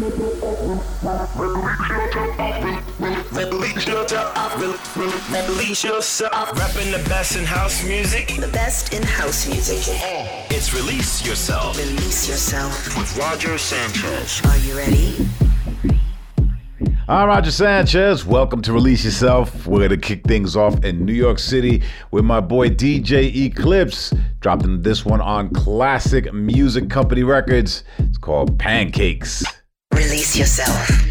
Release yourself. Rapping the best in house music. The best in house music. It's Release Yourself Release yourself. with Roger Sanchez. Are you ready? I'm Roger Sanchez. Welcome to Release Yourself. We're going to kick things off in New York City with my boy DJ Eclipse. Dropping this one on Classic Music Company Records. It's called Pancakes. Release yourself.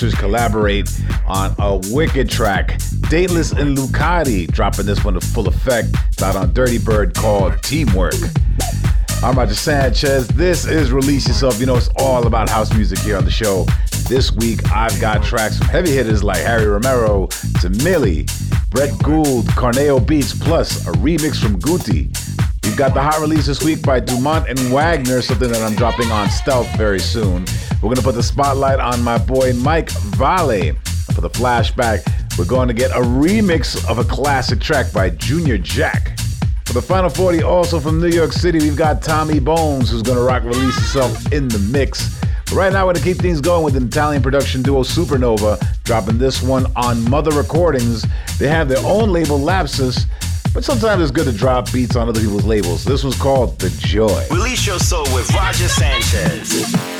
Producers collaborate on a wicked track. Dateless and Lucati dropping this one to full effect. It's out on Dirty Bird called Teamwork. I'm Roger Sanchez. This is Release Yourself. You know, it's all about house music here on the show. This week, I've got tracks from heavy hitters like Harry Romero to Millie, Brett Gould, Corneo Beats, plus a remix from Guti. We've got the hot release this week by Dumont and Wagner, something that I'm dropping on Stealth very soon. We're going to put the spotlight on my boy Mike Vale. For the flashback, we're going to get a remix of a classic track by Junior Jack. For the final 40, also from New York City, we've got Tommy Bones, who's going to rock release himself in the mix. But right now, we're going to keep things going with an Italian production duo Supernova, dropping this one on Mother Recordings. They have their own label, Lapsus, but sometimes it's good to drop beats on other people's labels. This one's called The Joy. Release your soul with Roger Sanchez.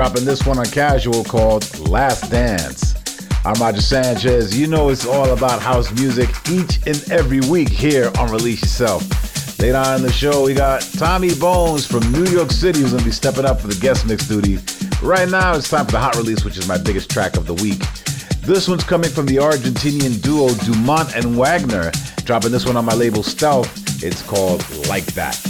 dropping this one on Casual called Last Dance. I'm Roger Sanchez. You know it's all about house music each and every week here on Release Yourself. Later on in the show, we got Tommy Bones from New York City who's going to be stepping up for the guest mix duties. Right now, it's time for the hot release, which is my biggest track of the week. This one's coming from the Argentinian duo Dumont and Wagner, dropping this one on my label Stealth. It's called Like That.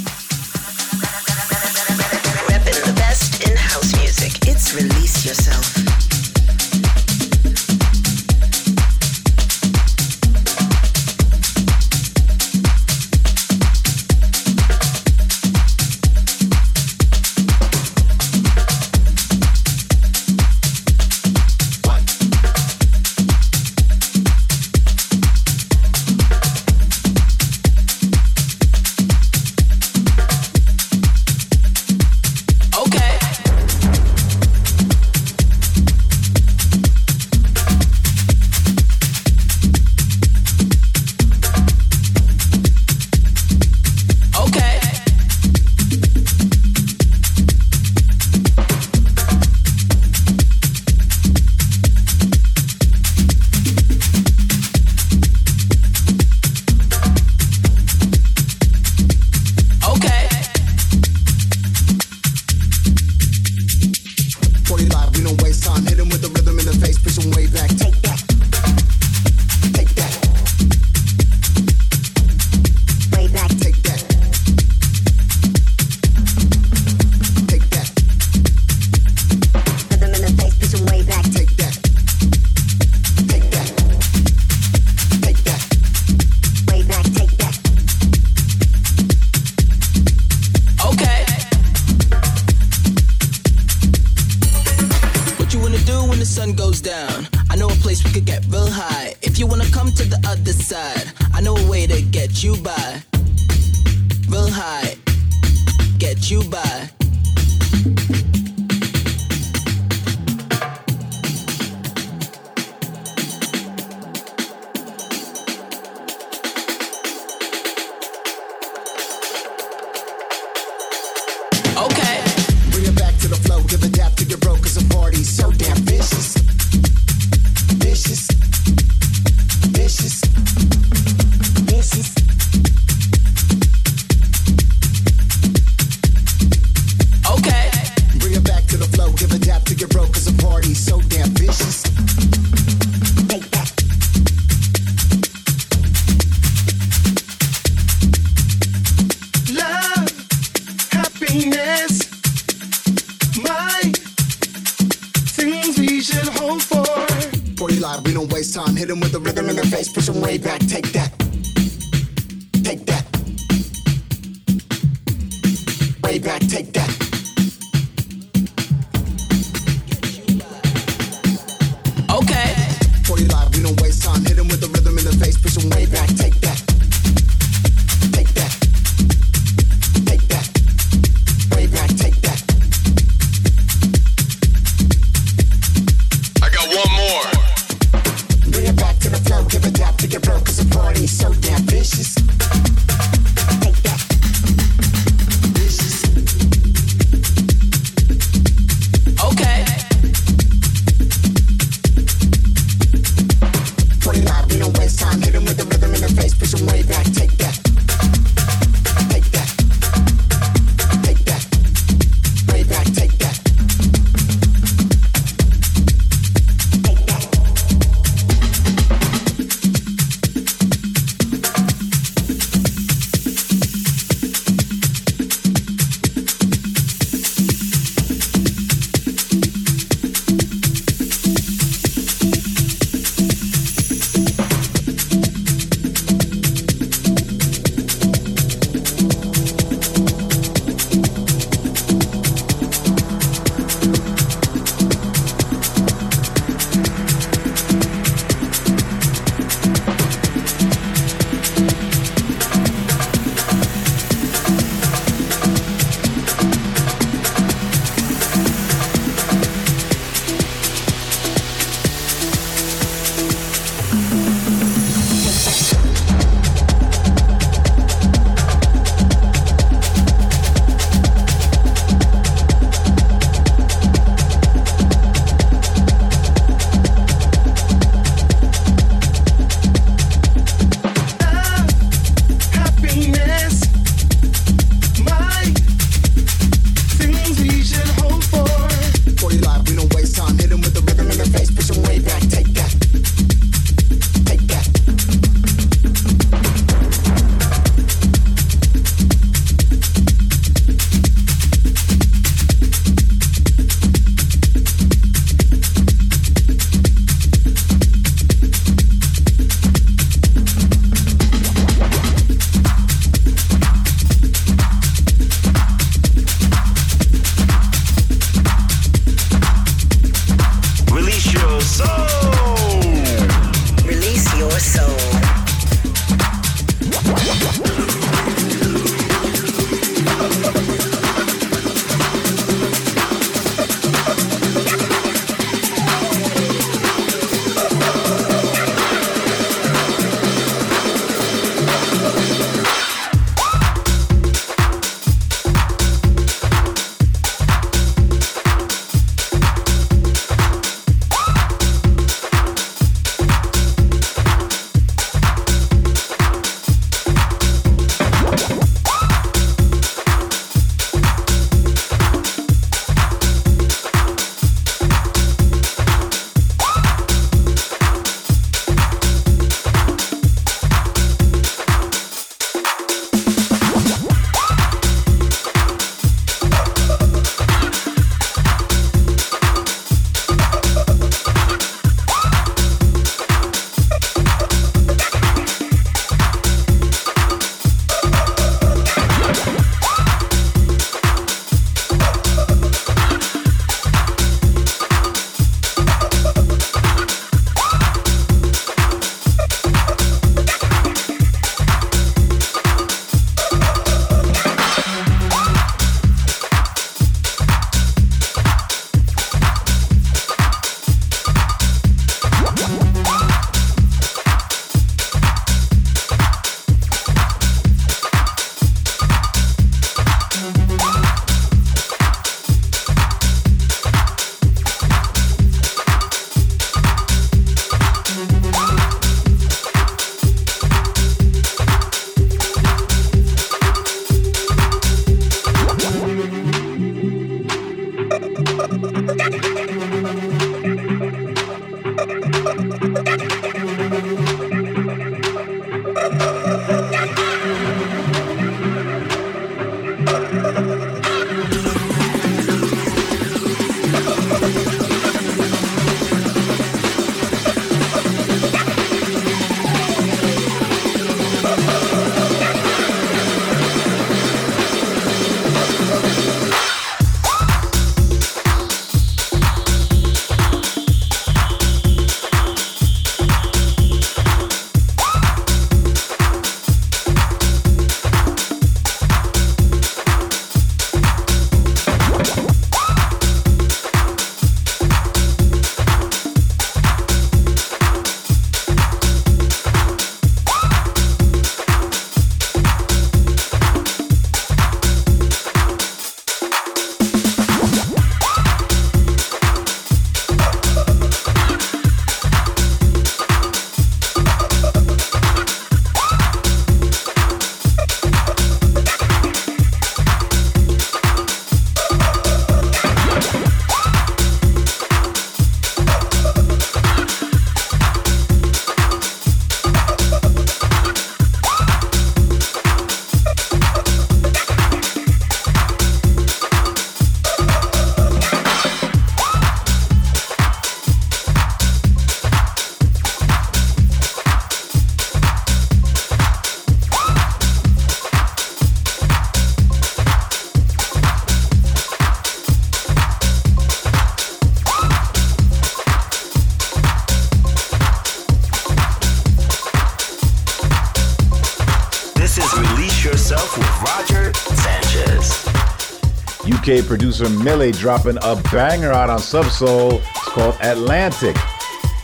Producer Millie dropping a banger out on Subsoul. It's called Atlantic.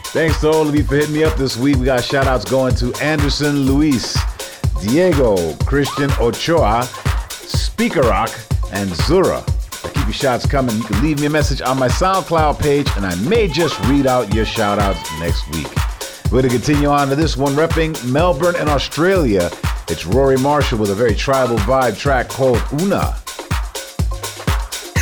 Thanks to all of you for hitting me up this week. We got shout outs going to Anderson Luis, Diego, Christian Ochoa, Speaker Rock, and Zura. I keep your shots coming. You can leave me a message on my SoundCloud page, and I may just read out your shout outs next week. We're going to continue on to this one, repping Melbourne and Australia. It's Rory Marshall with a very tribal vibe track called Una.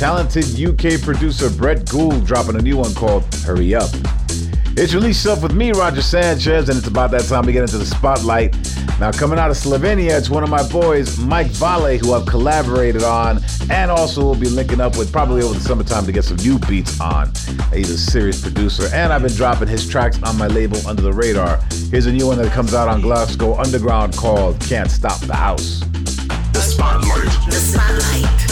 Talented UK producer Brett Gould dropping a new one called Hurry Up. It's Release Yourself with me, Roger Sanchez, and it's about that time to get into the spotlight. Now, coming out of Slovenia, it's one of my boys, Mike Vale, who I've collaborated on, and also will be linking up with probably over the summertime to get some new beats on. He's a serious producer, and I've been dropping his tracks on my label Under the Radar. Here's a new one that comes out on Glasgow Underground called Can't Stop the House. The spotlight. The spotlight.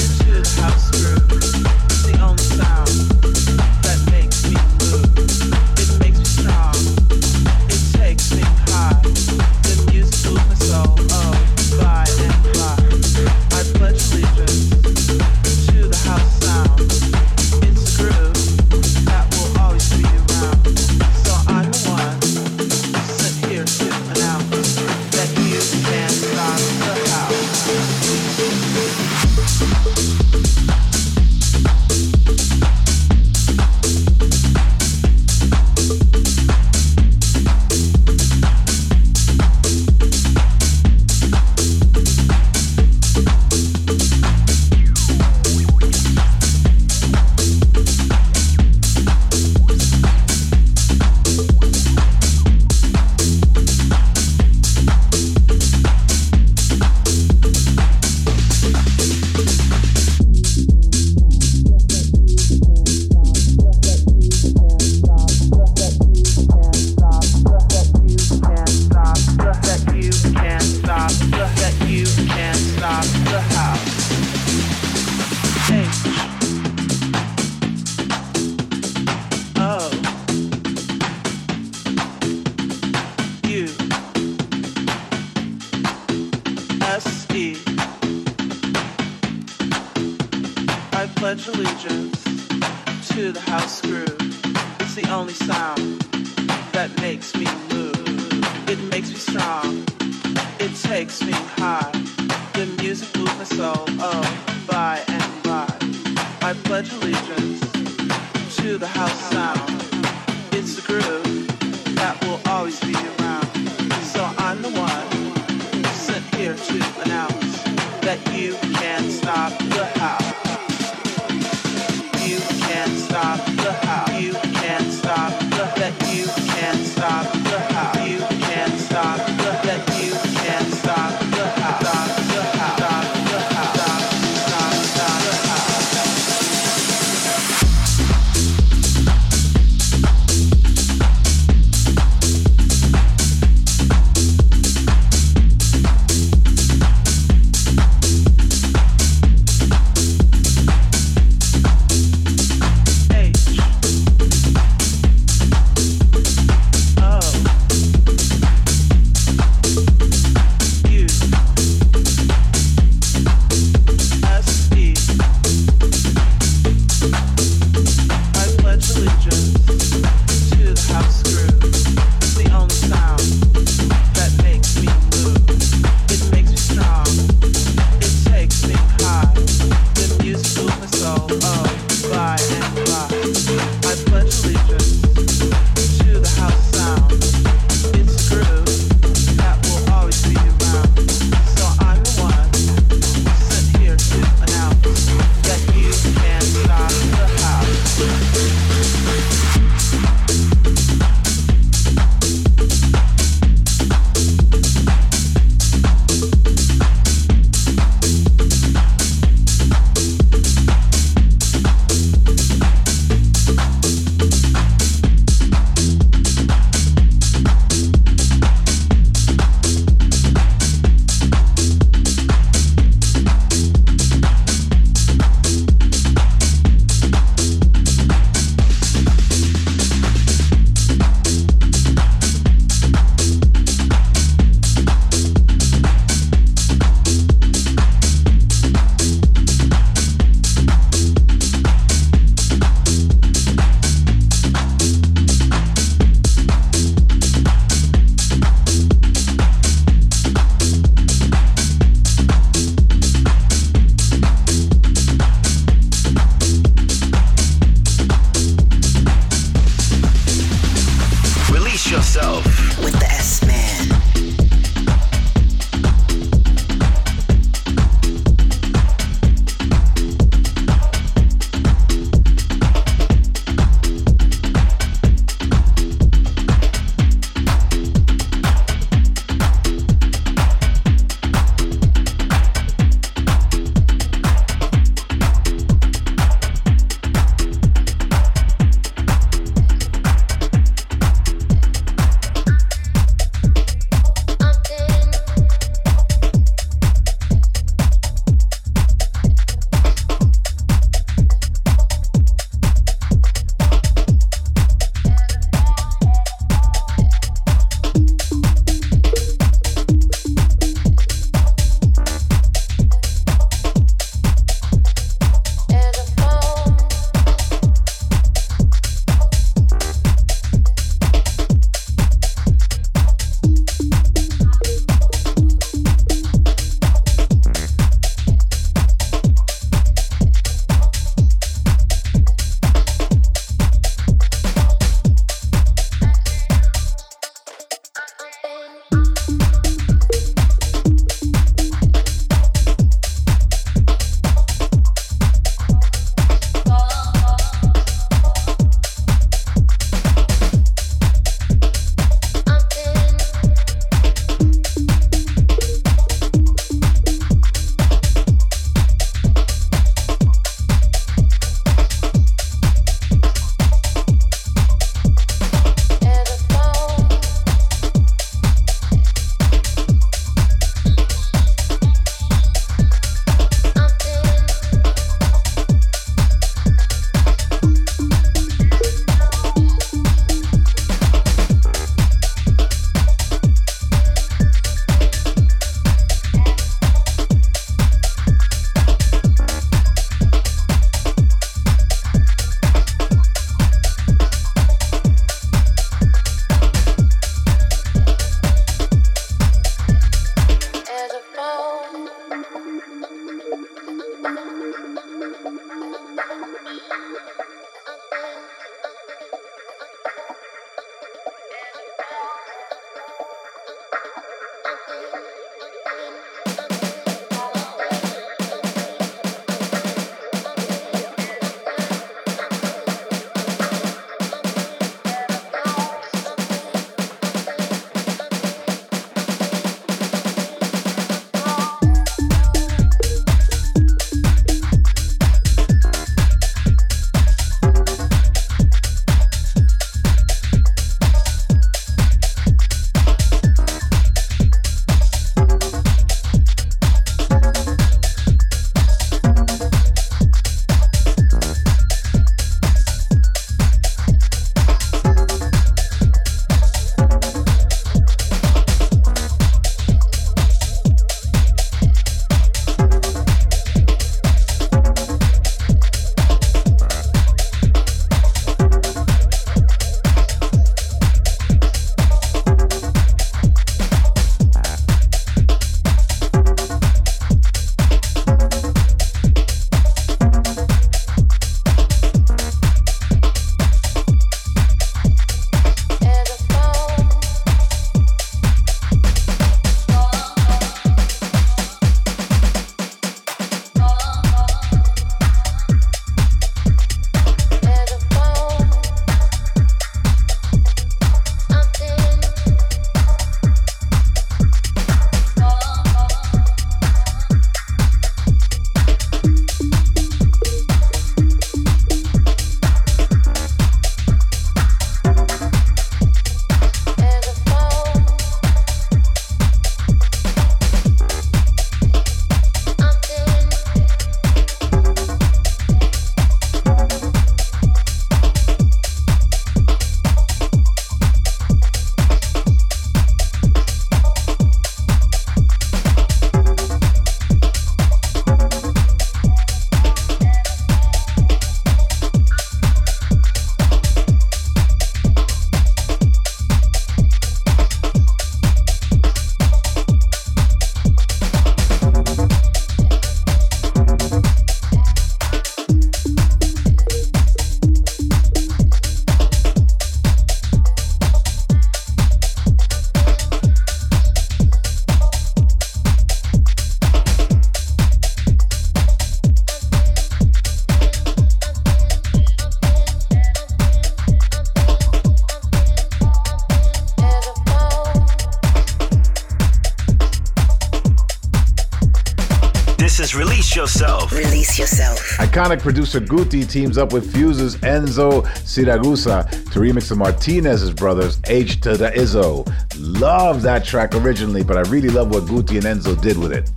Iconic producer Guti teams up with Fuse's Enzo Siragusa to remix the Martinez's brothers H to the Izzo. Love that track originally, but I really love what Guti and Enzo did with it.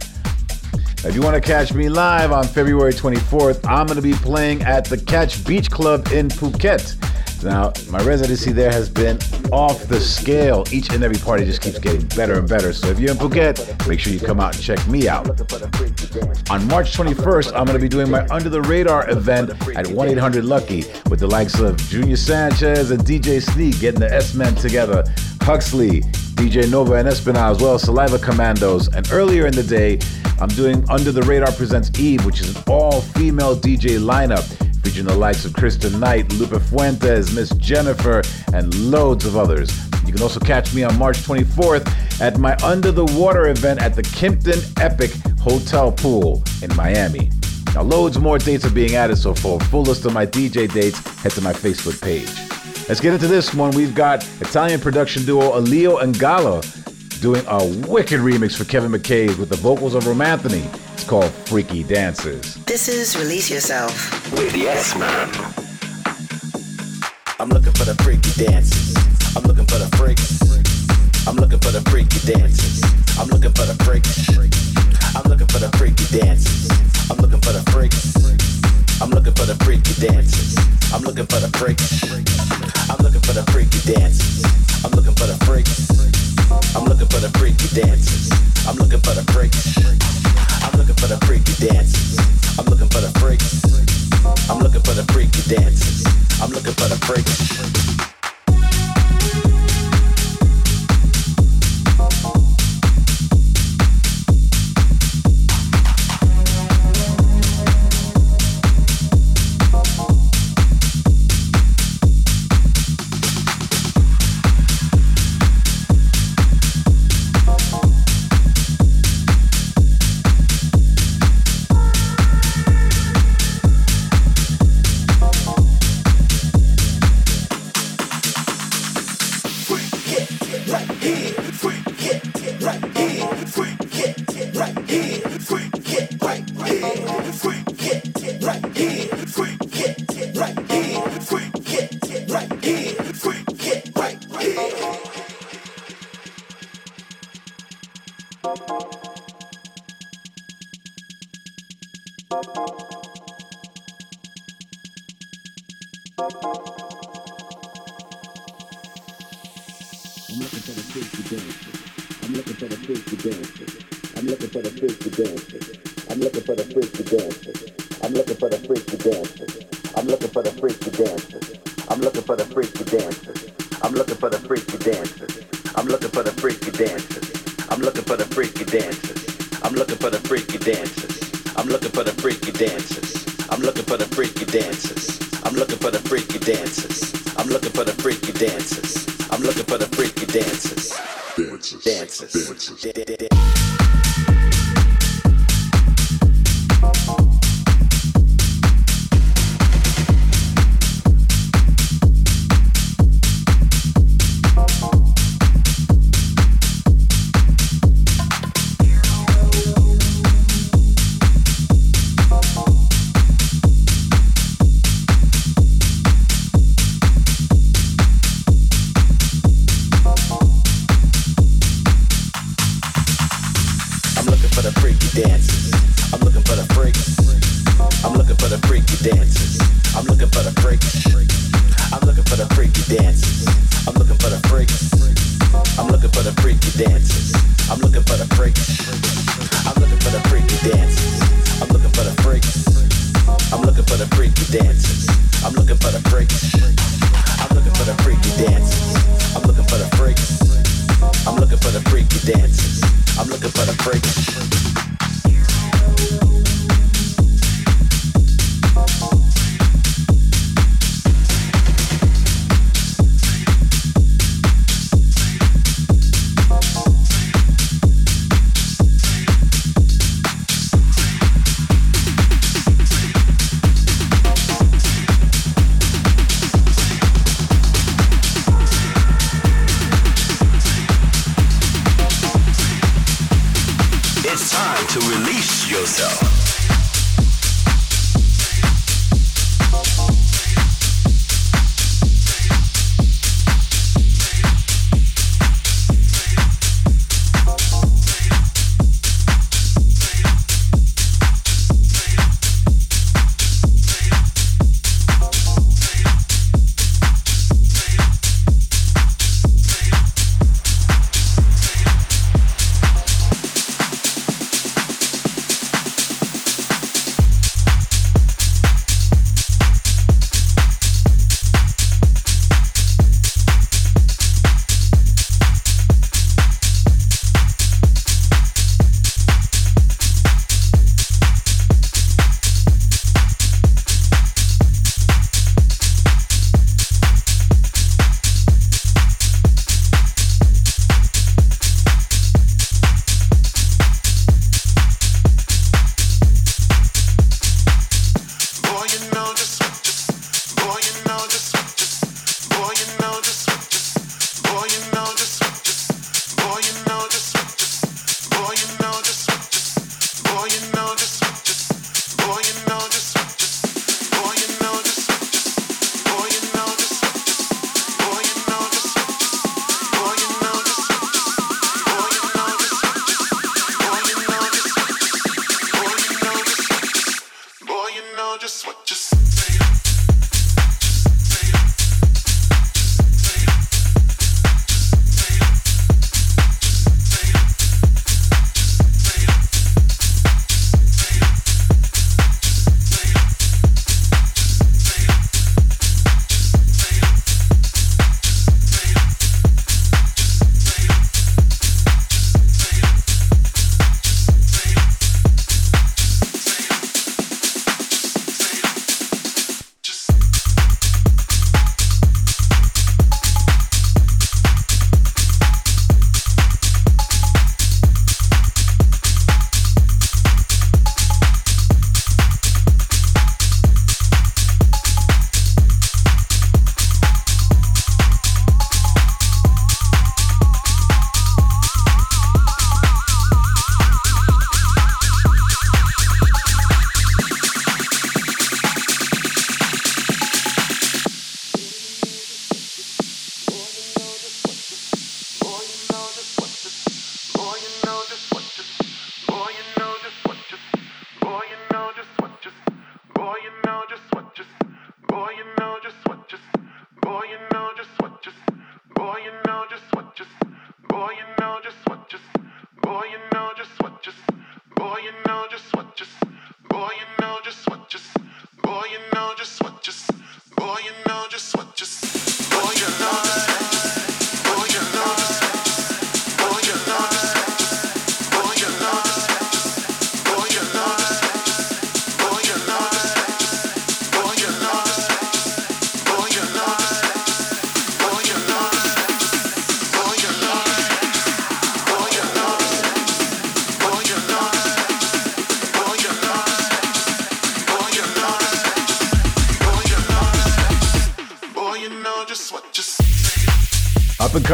If you want to catch me live on February 24th, I'm going to be playing at the Catch Beach Club in Phuket. Now, my residency there has been off the scale. Each and every party just keeps getting better and better. So if you're in Phuket, make sure you come out and check me out. On March 21st, I'm going to be doing my Under the Radar event at 1 800 Lucky with the likes of Junior Sanchez and DJ Sneak getting the S Men together, Huxley, DJ Nova and Espinal as well, Saliva Commandos. And earlier in the day, I'm doing Under the Radar Presents Eve, which is an all female DJ lineup featuring the likes of Kristen Knight, Lupe Fuentes, Miss Jennifer, and loads of others. You can also catch me on March 24th at my Under the Water event at the Kimpton Epic Hotel Pool in Miami. Now, loads more dates are being added, so for a full list of my DJ dates, head to my Facebook page. Let's get into this one. We've got Italian production duo Alio and Gala doing a wicked remix for Kevin McKay with the vocals of Romanthony. It's called Freaky Dances. This is Release Yourself. With S-Man. I'm looking for the freaky dances. I'm looking for the freaks. I'm looking for the freaky dances. I'm looking for the freaks. Looking for the freaky dances. I'm looking for the freaks. I'm looking for the freaky dances. I'm looking for the freaks. I'm looking for the freaky dances. I'm looking for the freaks. I'm looking for the freaky dances. I'm looking for the freaks. I'm looking for the freaky dances. I'm looking for the freaks. I'm looking for the freaky dances. I'm looking for the freaks.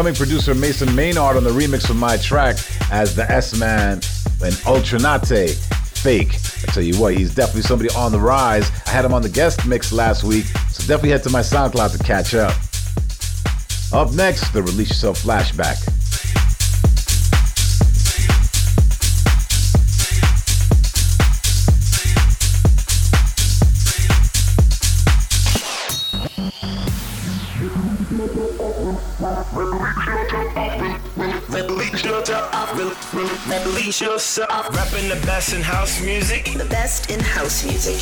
Up-and-coming producer Mason Maynard on the remix of my track as the S-Man and Ultra Naté Fake. I tell you what, he's definitely somebody on the rise. I had him on the guest mix last week, so definitely head to my SoundCloud to catch up. Up next, the Release Yourself flashback. Release yourself. Release yourself. Rapping the best in house music. The best in house music.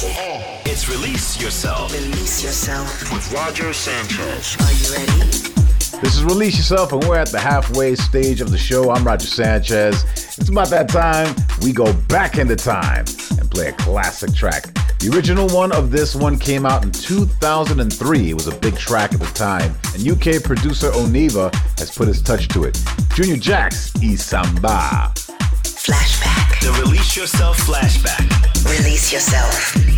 It's Release Yourself. Release yourself. With Roger Sanchez. Are you ready? This is Release Yourself, and we're at the halfway stage of the show. I'm Roger Sanchez. It's about that time we go back into time and play a classic track. The original one of this one came out in 2003. It was a big track at the time, and UK producer Oniva has put his touch to it. Junior Jack's Isamba. Flashback. The Release Yourself flashback. Release yourself.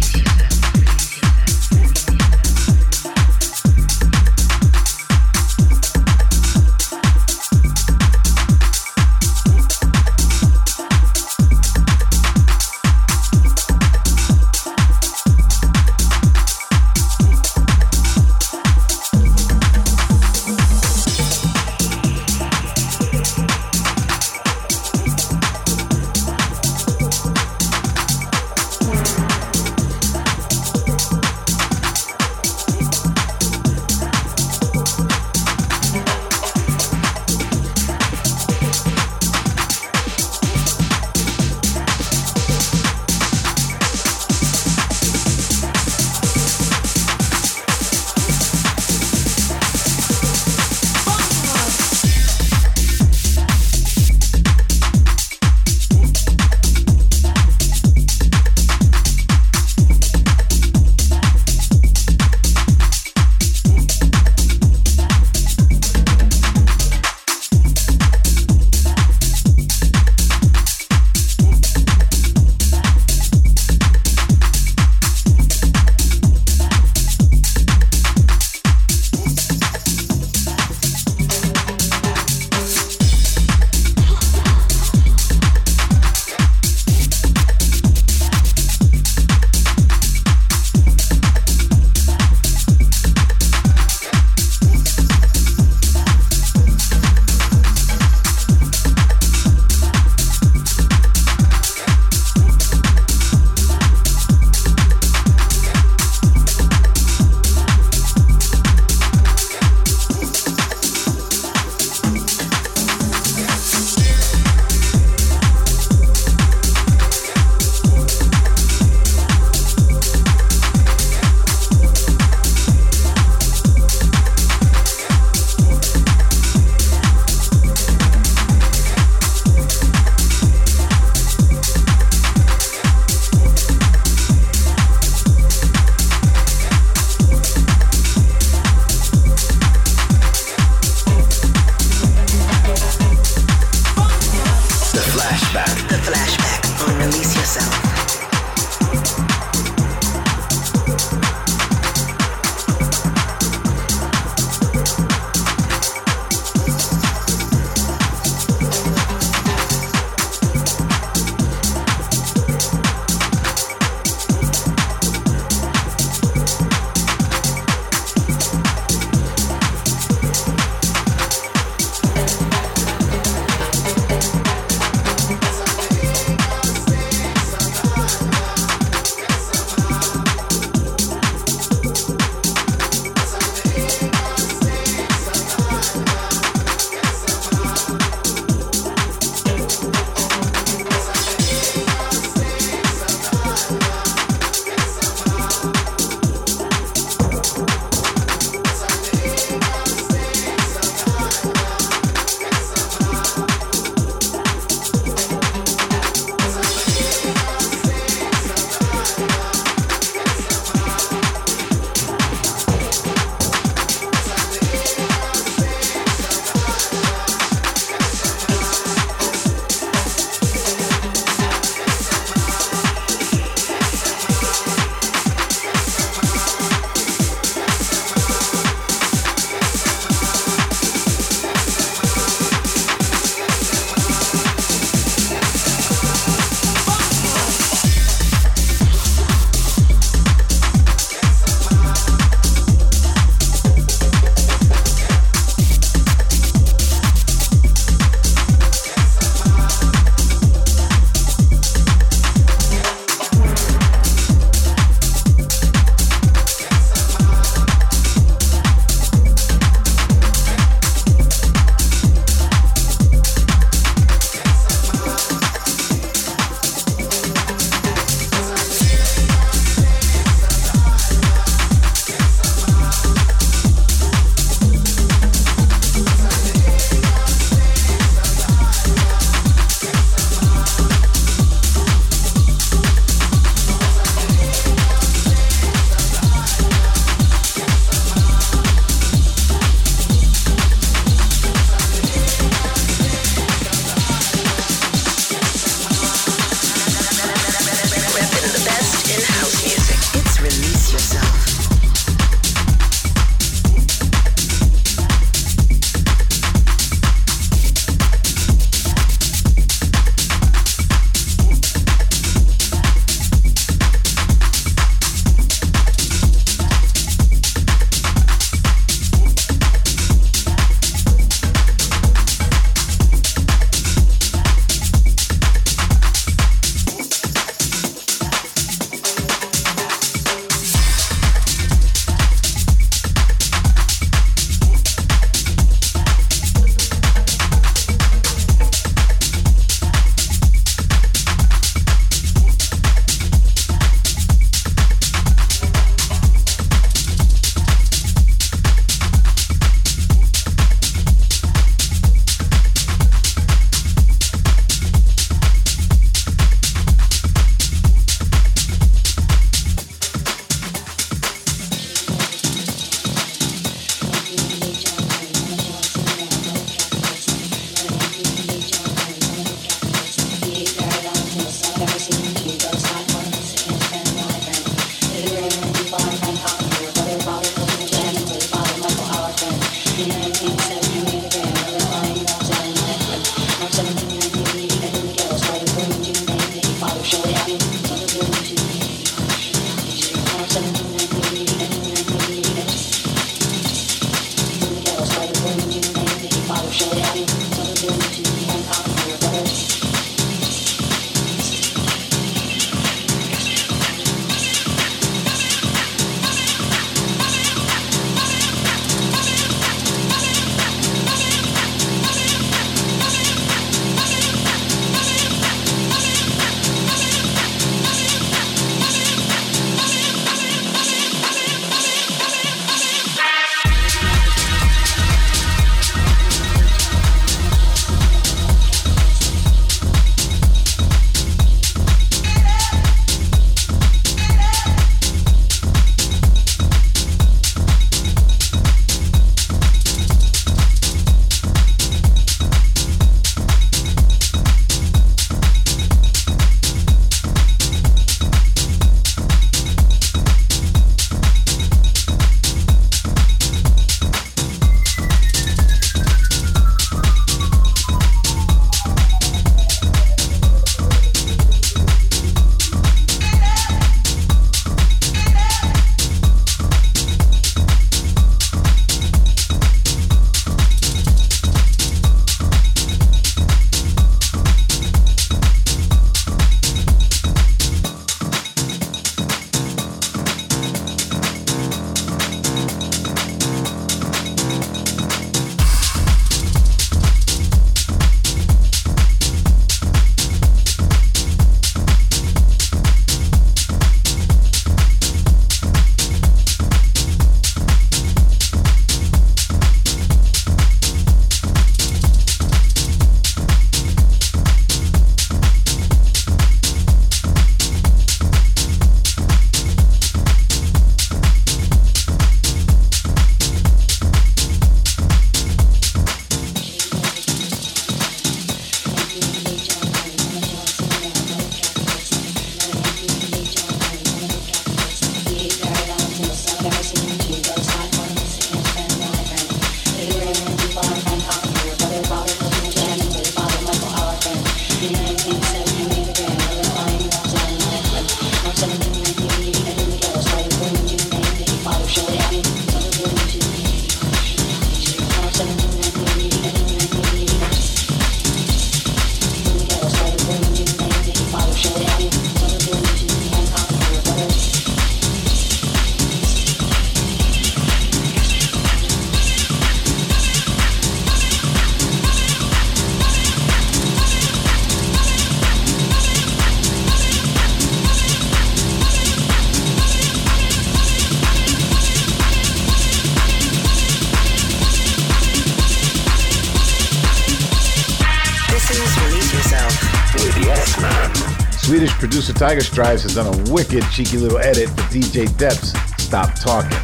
Tiger Stripes has done a wicked, cheeky little edit for DJ Depth's Stop Talking.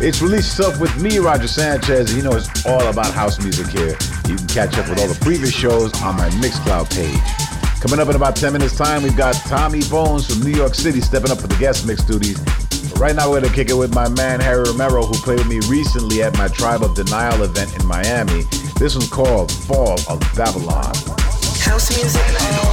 It's released Yourself with me, Roger Sanchez. You know it's all about house music here. You can catch up with all the previous shows on my Mixcloud page. Coming up in about 10 minutes time, we've got Tommy Bones from New York City stepping up for the guest mix duties. But right now we're gonna kick it with my man Harry Romero who played with me recently at my Tribe of Denial event in Miami. This one's called Fall of Babylon. House music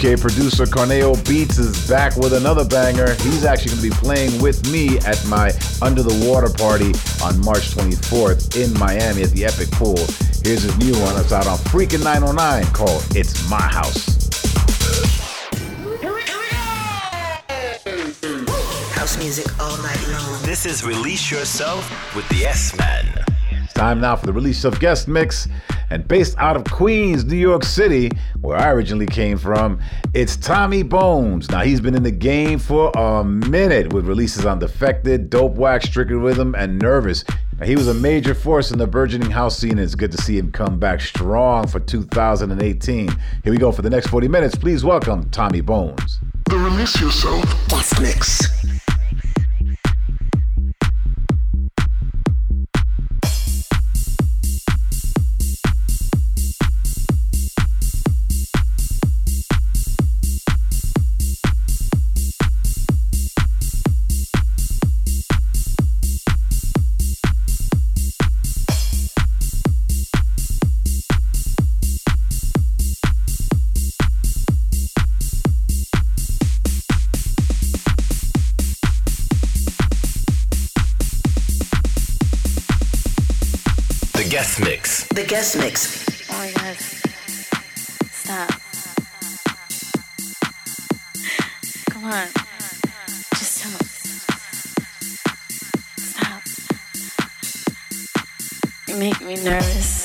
UK producer Corneo Beats is back with another banger. He's actually going to be playing with me at my Under the Water party on March 24th in Miami at the Epic Pool. Here's his new one. that's out on Freakin' 909 called It's My House. House music all night long. This is Release Yourself with the S-Man. Time now for the release of guest mix. And based out of Queens, New York City, where I originally came from, it's Tommy Bones. Now, he's been in the game for a minute with releases on Defected, Dope Wax, Strictly Rhythm, and Nervous. Now, he was a major force in the burgeoning house scene, and it's good to see him come back strong for 2018. Here we go for the next 40 minutes. Please welcome Tommy Bones. The Release Yourself Guest mix. Guest mix. Oh god. Stop. Come on. Just don't. Stop. You make me nervous.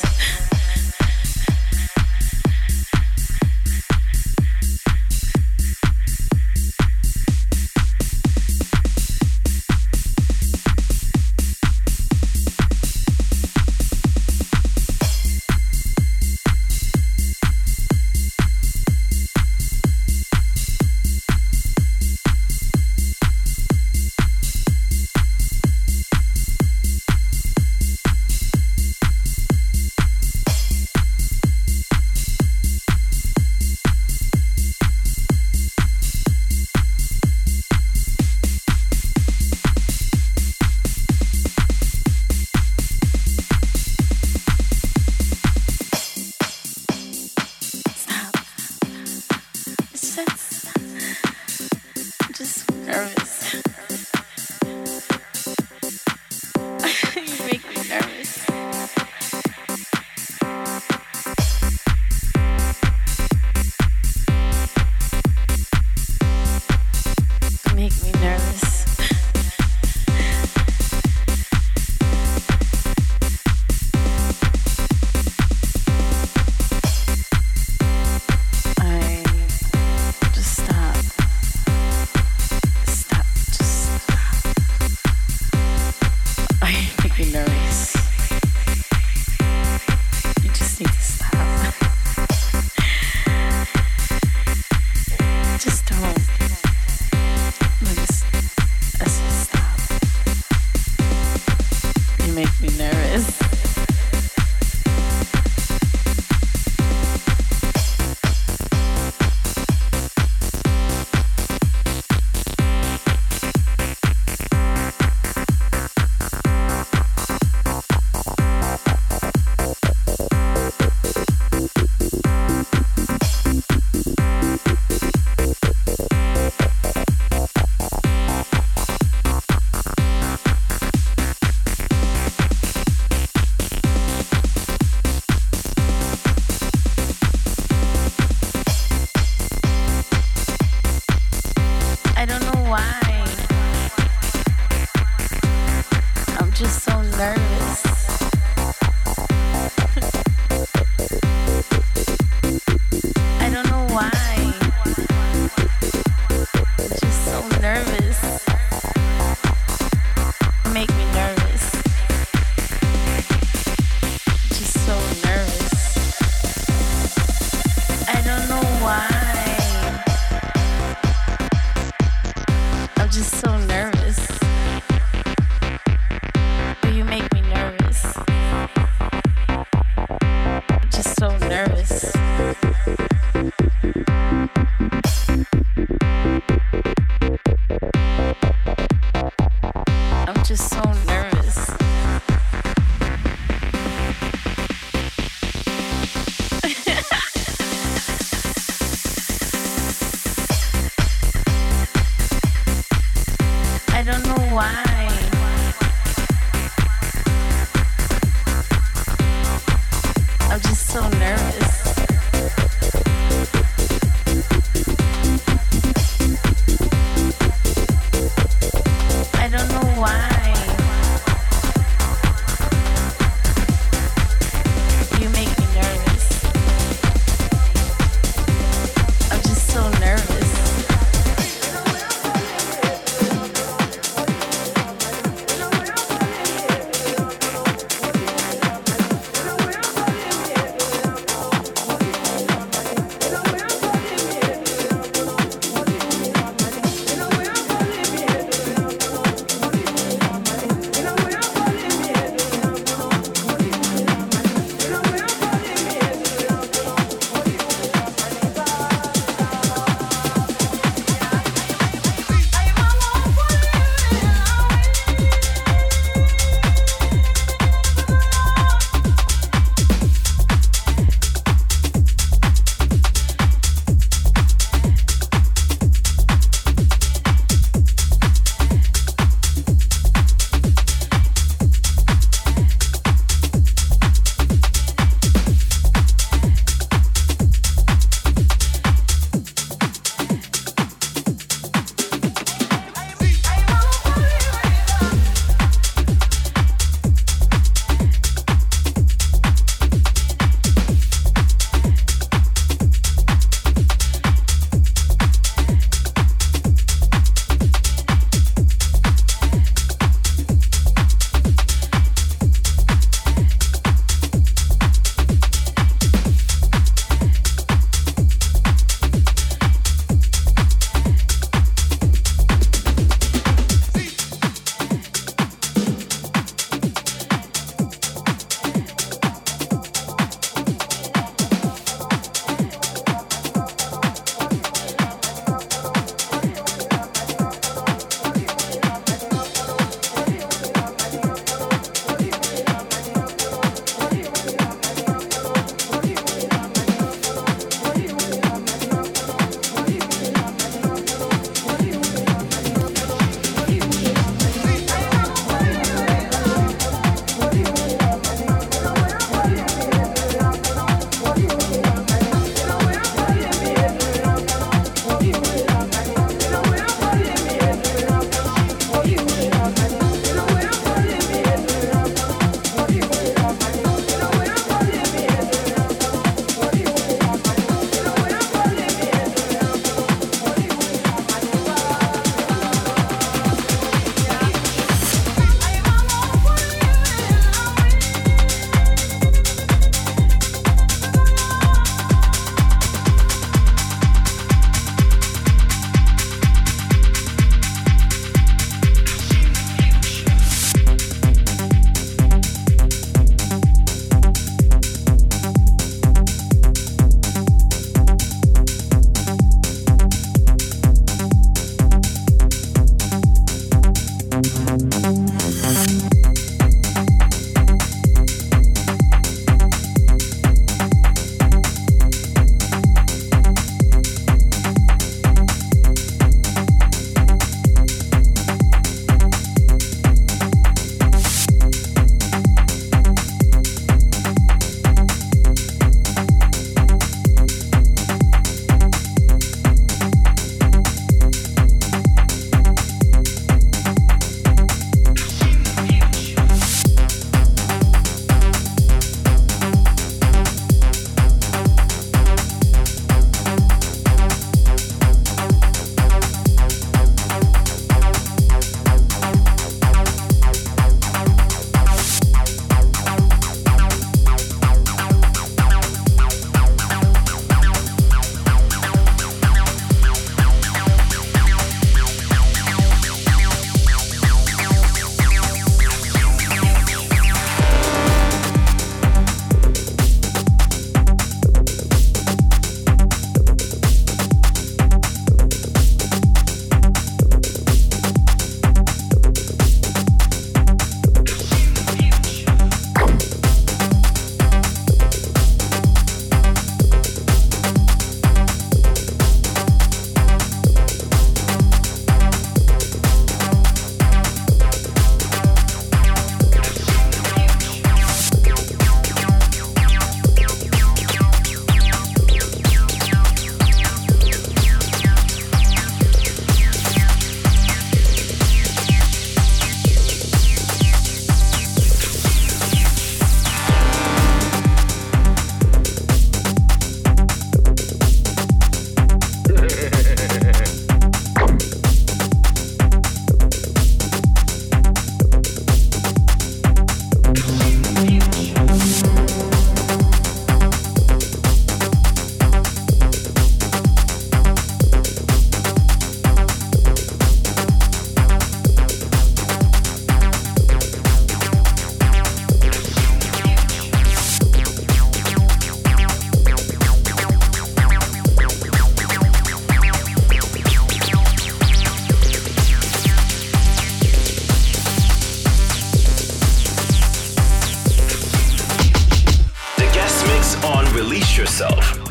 release yourself.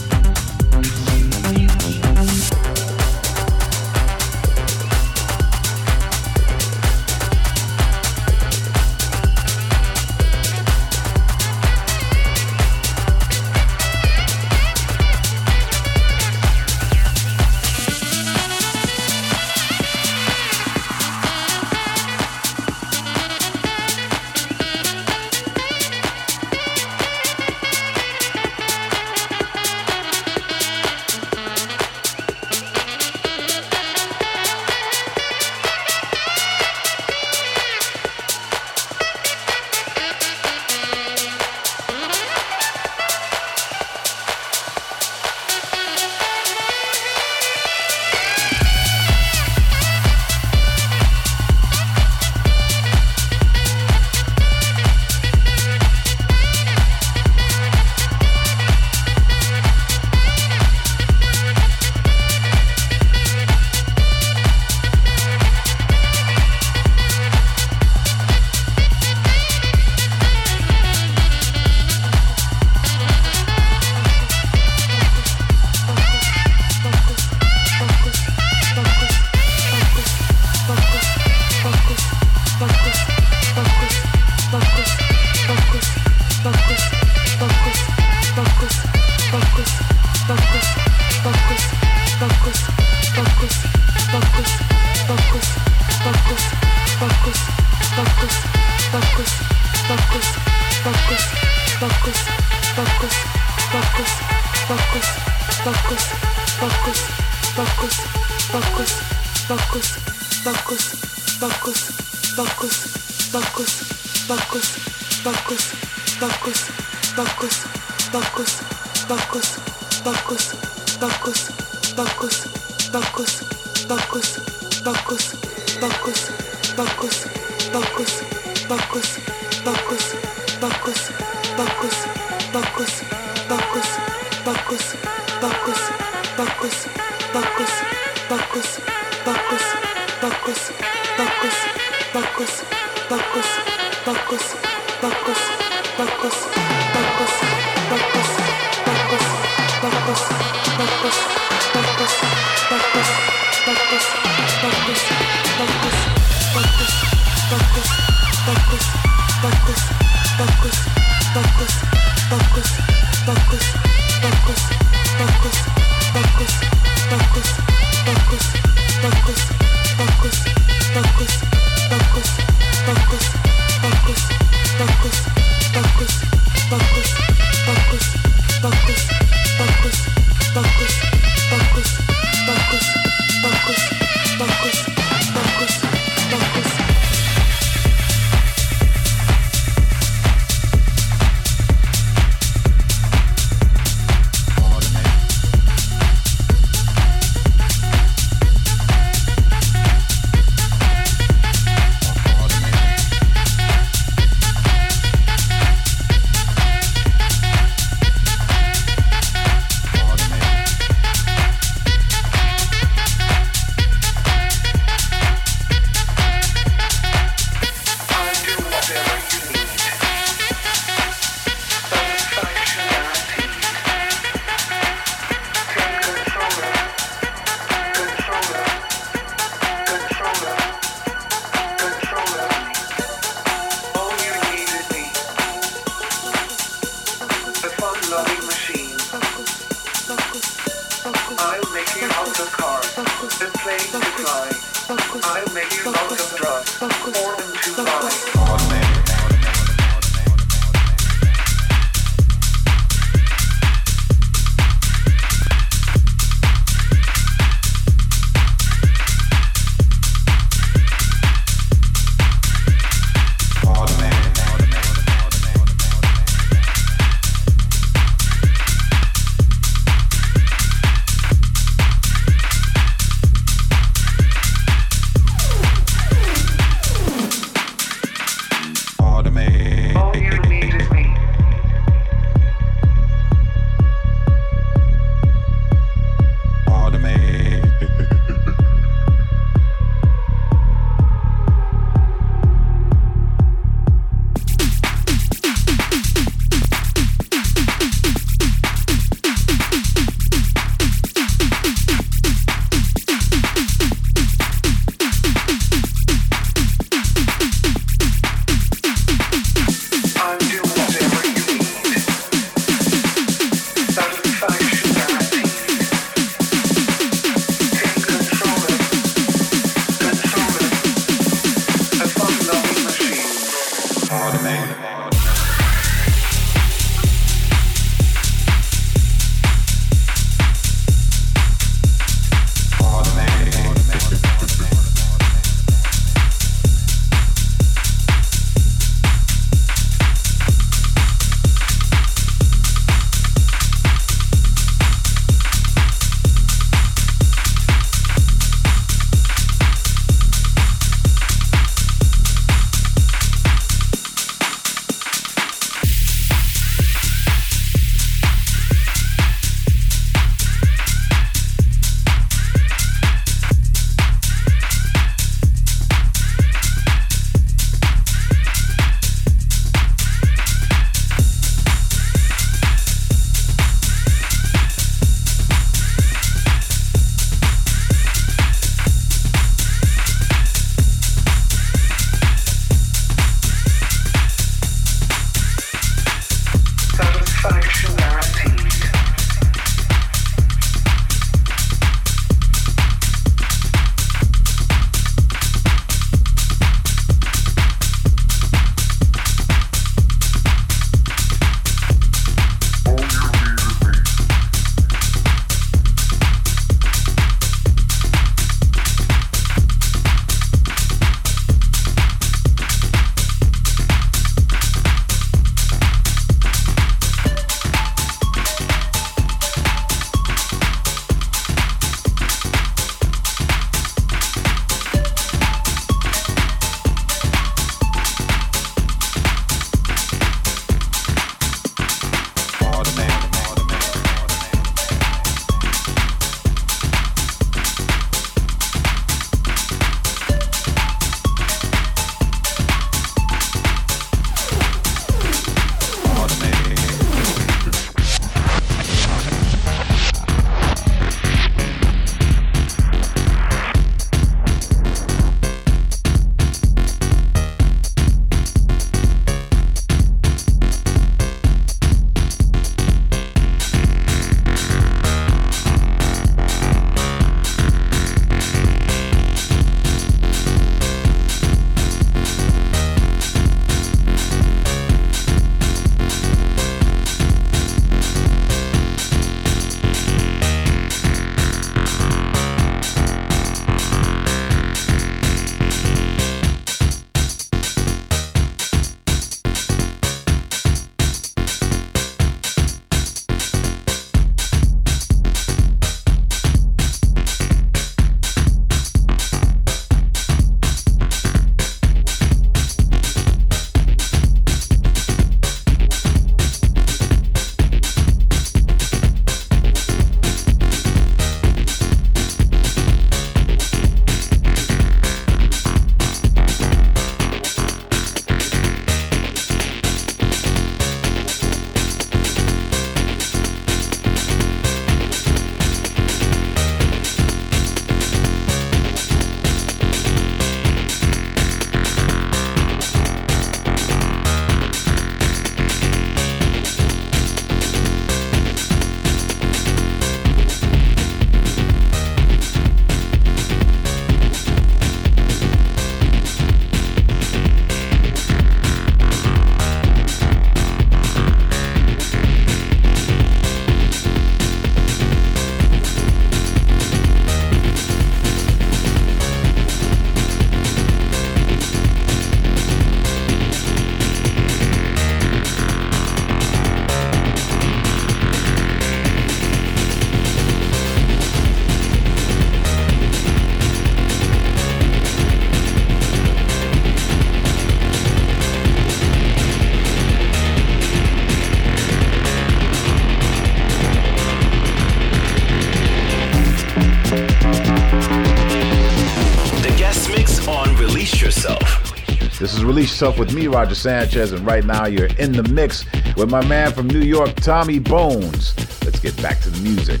Yourself with me, Roger Sanchez, and right now you're in the mix with my man from New York, Tommy Bones. Let's get back to the music.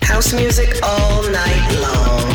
House music all night long.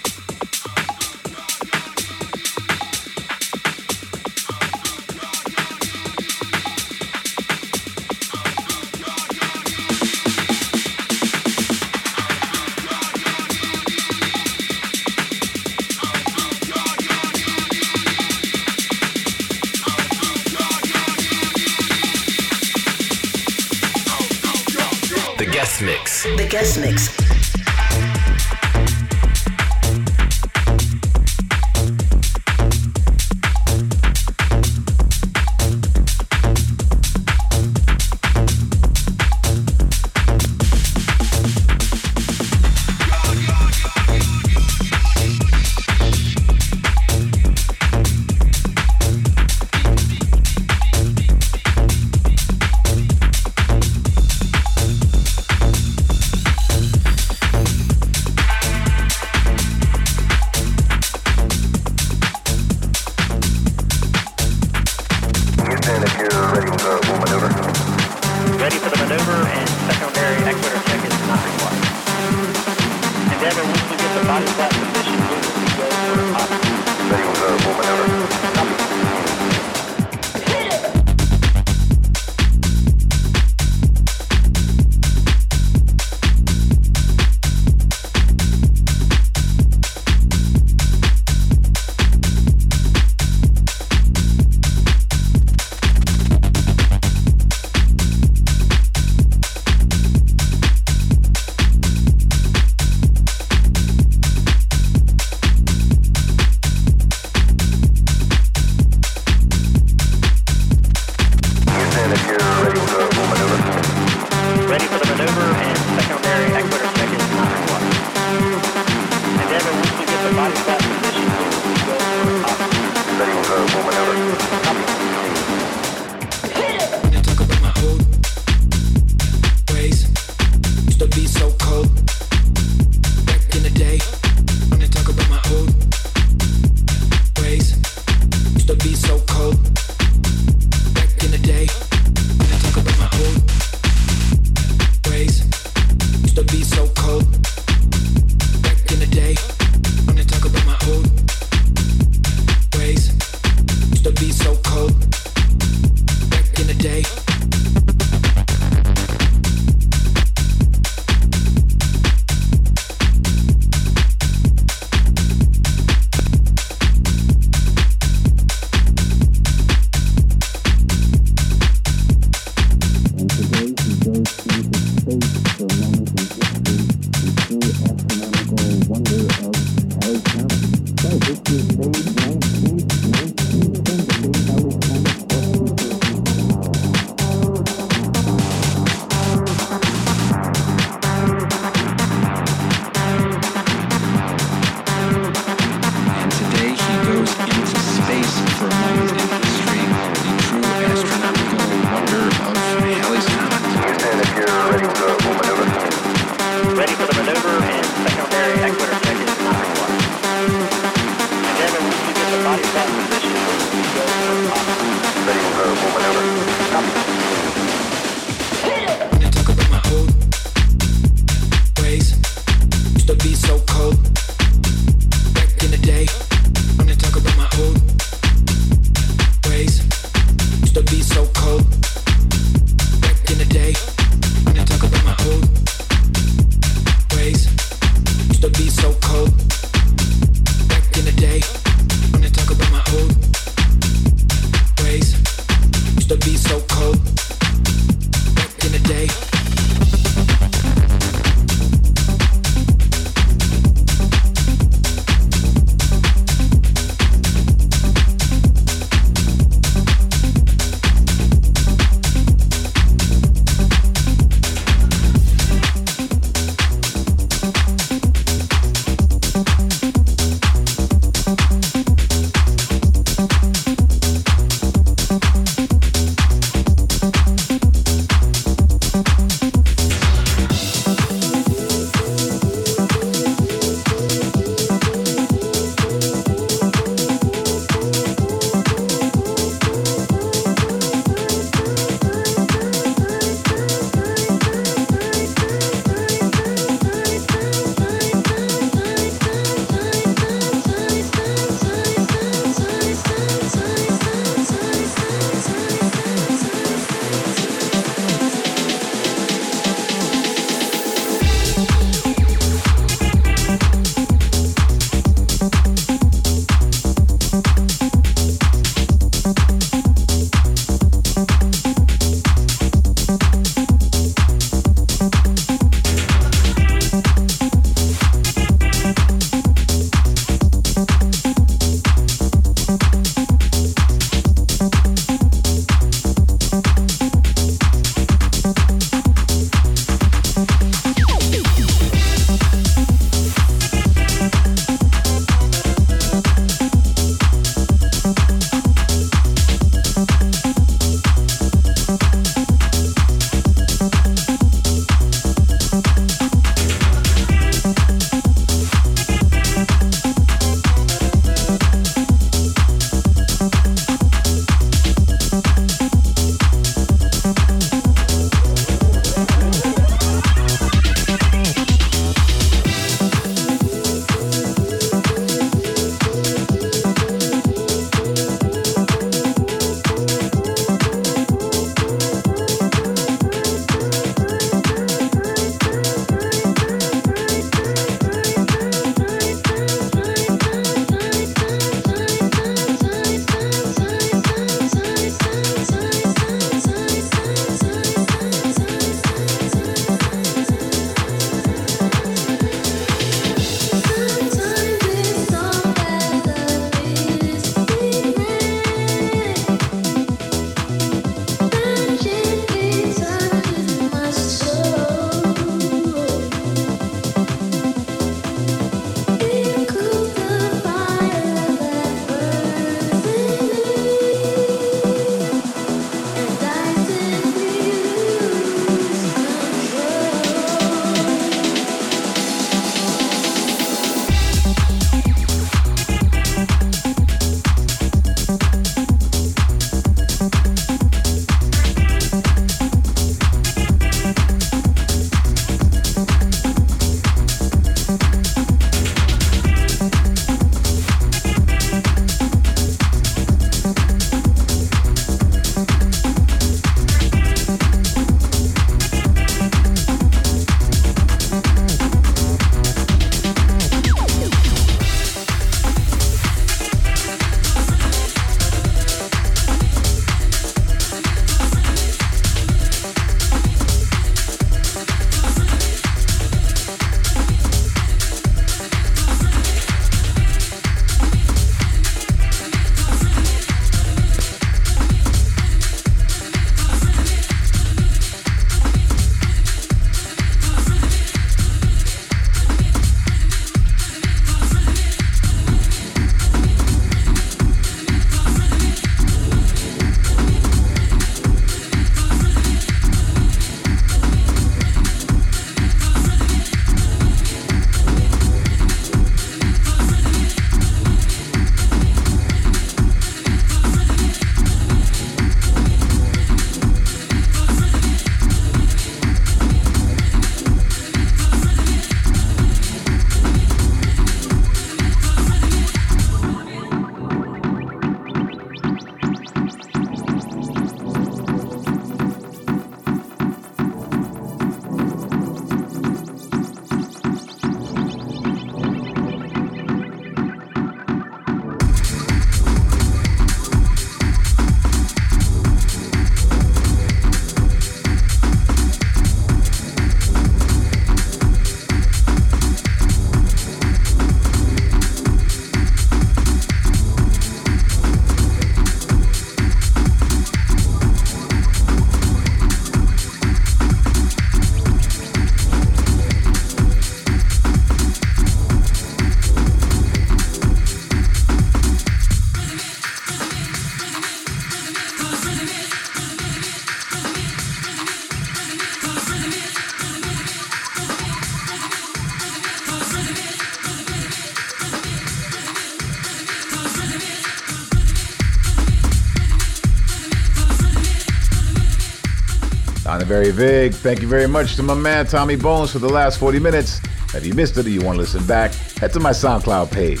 Very big, thank you very much to my man Tommy Bones for the last 40 minutes. If you missed it or you want to listen back, head to my SoundCloud page.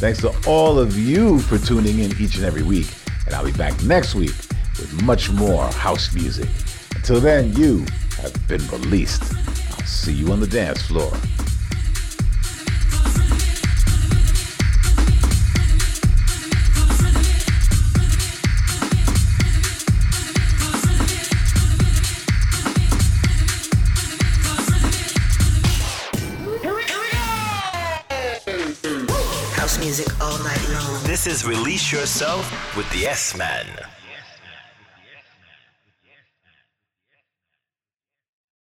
Thanks to all of you for tuning in each and every week. And I'll be back next week with much more house music. Until then, you have been released. I'll see you on the dance floor. Yourself with the S Man.